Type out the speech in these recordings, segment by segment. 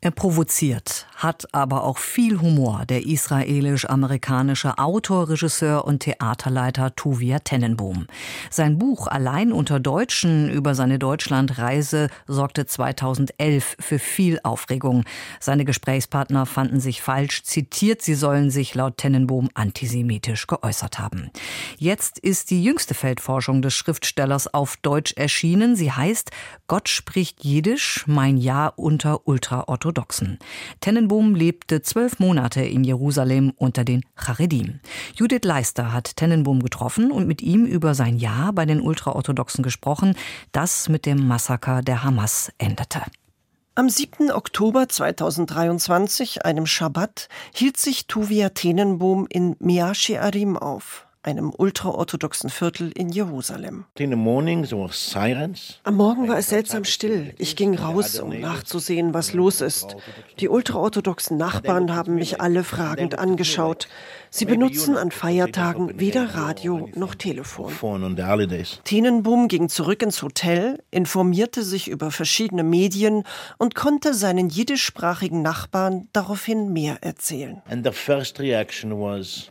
Er provoziert, hat aber auch viel Humor, der israelisch-amerikanische Autor, Regisseur und Theaterleiter Tuvia Tennenbohm. Sein Buch Allein unter Deutschen über seine Deutschlandreise sorgte 2011 für viel Aufregung. Seine Gesprächspartner fanden sich falsch zitiert, sie sollen sich laut Tennenbohm antisemitisch geäußert haben. Jetzt ist die jüngste Feldforschung des Schriftstellers auf Deutsch erschienen. Sie heißt Gott spricht Jiddisch, mein Jahr unter Ultraorthodoxen. Orthodoxen. Tennenbohm lebte zwölf Monate in Jerusalem unter den Charedim. Judith Leister hat Tennenbohm getroffen und mit ihm über sein Jahr bei den Ultraorthodoxen gesprochen, das mit dem Massaker der Hamas endete. Am 7. Oktober 2023, einem Schabbat, hielt sich Tuvia Tenenbohm in Mea Shearim auf einem ultraorthodoxen Viertel in Jerusalem. Am Morgen war es seltsam still. Ich ging raus, um nachzusehen, was los ist. Die ultraorthodoxen Nachbarn haben mich alle fragend angeschaut. Sie benutzen an Feiertagen weder Radio noch Telefon. Tenenboom ging zurück ins Hotel, informierte sich über verschiedene Medien und konnte seinen jiddischsprachigen Nachbarn daraufhin mehr erzählen.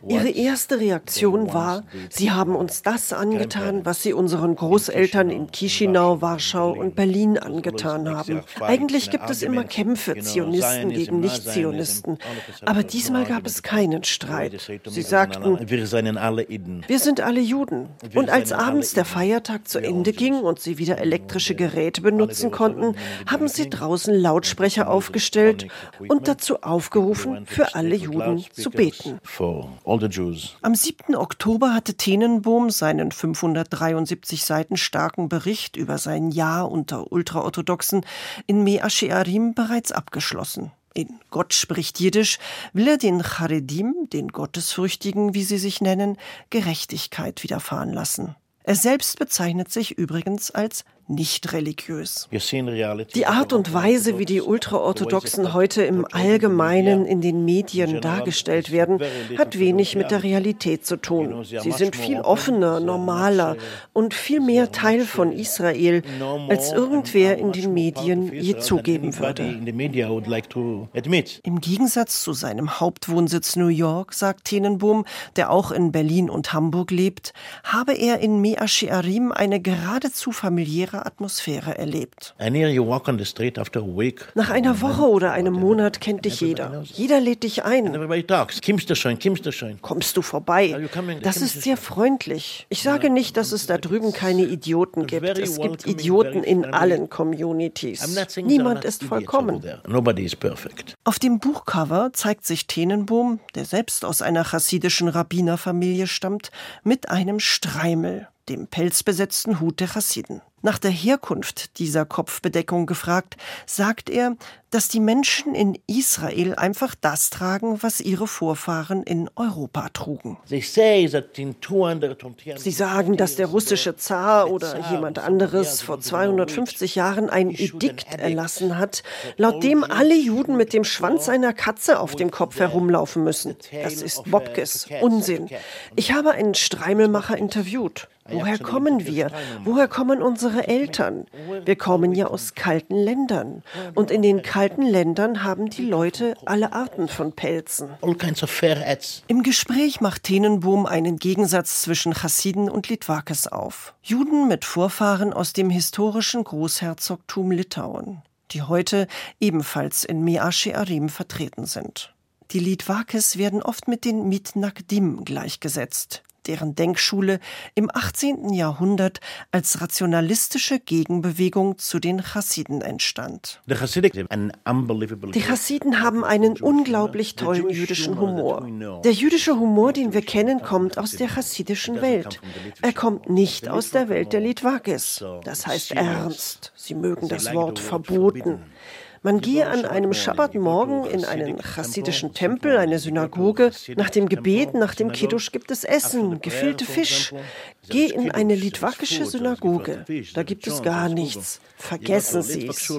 Ihre erste Reaktion war, sie haben uns das angetan, was sie unseren Großeltern in Chisinau, Warschau und Berlin angetan haben. Eigentlich gibt es immer Kämpfe, Zionisten gegen Nicht-Zionisten. Aber diesmal gab es keinen Streit. Sie sagten, wir sind alle Juden. Und als abends der Feiertag zu Ende ging und sie wieder elektrische Geräte benutzen konnten, haben sie draußen Lautsprecher aufgestellt und dazu aufgerufen, für alle Juden zu beten. Am 7. Oktober hatte Tenenbohm seinen 573 Seiten starken Bericht über sein Jahr unter Ultraorthodoxen in Mea Shearim bereits abgeschlossen in Gott spricht Jiddisch, will er den Charedim, den Gottesfürchtigen, wie sie sich nennen, Gerechtigkeit widerfahren lassen. Er selbst bezeichnet sich übrigens als nicht religiös. Die Art und Weise, wie die Ultraorthodoxen heute im Allgemeinen in den Medien dargestellt werden, hat wenig mit der Realität zu tun. Sie sind viel offener, normaler und viel mehr Teil von Israel, als irgendwer in den Medien je zugeben würde. Im Gegensatz zu seinem Hauptwohnsitz New York, sagt Tenenbohm, der auch in Berlin und Hamburg lebt, habe er in Mea Shearim eine geradezu familiäre besondere Atmosphäre erlebt. Nach einer Woche oder einem Monat kennt dich jeder. Jeder lädt dich ein. Kommst du vorbei? Das ist sehr freundlich. Ich sage nicht, dass es da drüben keine Idioten gibt. Es gibt Idioten in allen Communities. Niemand ist vollkommen. Auf dem Buchcover zeigt sich Tenenbohm, der selbst aus einer chassidischen Rabbinerfamilie stammt, mit einem Streimel dem pelzbesetzten Hut der Chassiden. Nach der Herkunft dieser Kopfbedeckung gefragt, sagt er, dass die Menschen in Israel einfach das tragen, was ihre Vorfahren in Europa trugen. Sie sagen, dass der russische Zar oder jemand anderes vor 250 Jahren ein Edikt erlassen hat, laut dem alle Juden mit dem Schwanz einer Katze auf dem Kopf herumlaufen müssen. Das ist Bobkes, Unsinn. Ich habe einen Streimelmacher interviewt. Woher kommen wir? Woher kommen unsere Eltern? Wir kommen ja aus kalten Ländern. Und in den kalten Ländern haben die Leute alle Arten von Pelzen. Im Gespräch macht Tenenbohm einen Gegensatz zwischen Chassiden und Litwakes auf. Juden mit Vorfahren aus dem historischen Großherzogtum Litauen, die heute ebenfalls in Mea Shearim vertreten sind. Die Litwakes werden oft mit den Mitnagdim gleichgesetzt, deren Denkschule im 18. Jahrhundert als rationalistische Gegenbewegung zu den Chassiden entstand. Die Chassiden haben einen unglaublich tollen jüdischen Humor. Der jüdische Humor, den wir kennen, kommt aus der chassidischen Welt. Er kommt nicht aus der Welt der Litwakis. Das heißt ernst. Sie mögen das Wort verboten. Man gehe an einem Schabbatmorgen in einen chassidischen Tempel, eine Synagoge. Nach dem Gebet, nach dem Kiddush gibt es Essen, gefüllte Fisch. Geh in eine litwakische Synagoge. Da gibt es gar nichts. Vergessen Sie es.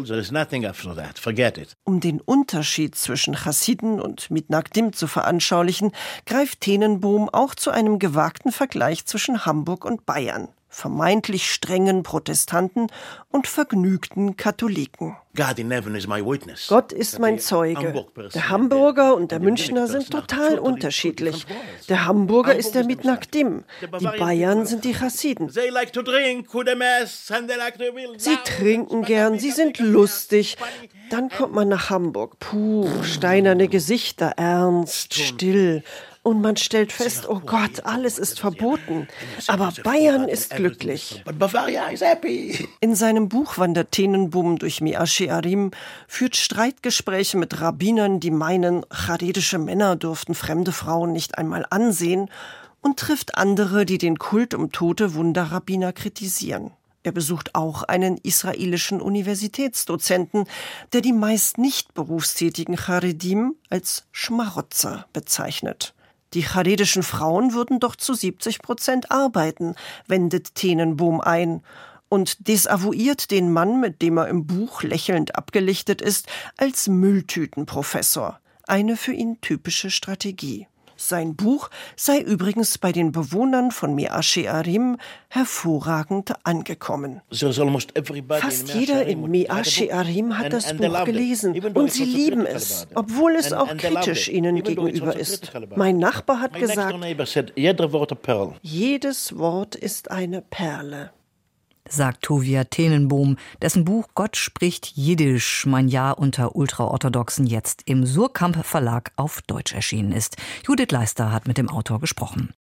Um den Unterschied zwischen Chassiden und Mitnagdim zu veranschaulichen, greift Tenenbohm auch zu einem gewagten Vergleich zwischen Hamburg und Bayern. Vermeintlich strengen Protestanten und vergnügten Katholiken. Gott ist mein Zeuge. Der Hamburger und der Münchner sind total unterschiedlich. Der Hamburger ist der Mitnagdim, die Bayern sind die Chassiden. Sie trinken gern, sie sind lustig. Dann kommt man nach Hamburg. Puh, steinerne Gesichter, ernst, still und man stellt fest, oh Gott, alles ist verboten. Aber Bayern ist glücklich. In seinem Buch wandert Tenenbaum durch Miashe Arim, führt Streitgespräche mit Rabbinern, die meinen, charedische Männer dürften fremde Frauen nicht einmal ansehen, und trifft andere, die den Kult um tote Wunderrabbiner kritisieren. Er besucht auch einen israelischen Universitätsdozenten, der die meist nicht berufstätigen Charedim als Schmarotzer bezeichnet. Die charedischen Frauen würden doch zu 70 Prozent arbeiten, wendet Tenenbohm ein und desavouiert den Mann, mit dem er im Buch lächelnd abgelichtet ist, als Mülltütenprofessor. Eine für ihn typische Strategie. Sein Buch sei übrigens bei den Bewohnern von Me'ashe Arim hervorragend angekommen. Fast jeder in Me'ashe Arim hat das Buch gelesen. und sie lieben es, obwohl es auch kritisch ihnen gegenüber ist. Mein Nachbar hat gesagt, jedes Wort ist eine Perle sagt Tovia Tenenbohm, dessen Buch Gott spricht Jiddisch, mein Jahr unter Ultraorthodoxen jetzt im Surkamp Verlag auf Deutsch erschienen ist. Judith Leister hat mit dem Autor gesprochen.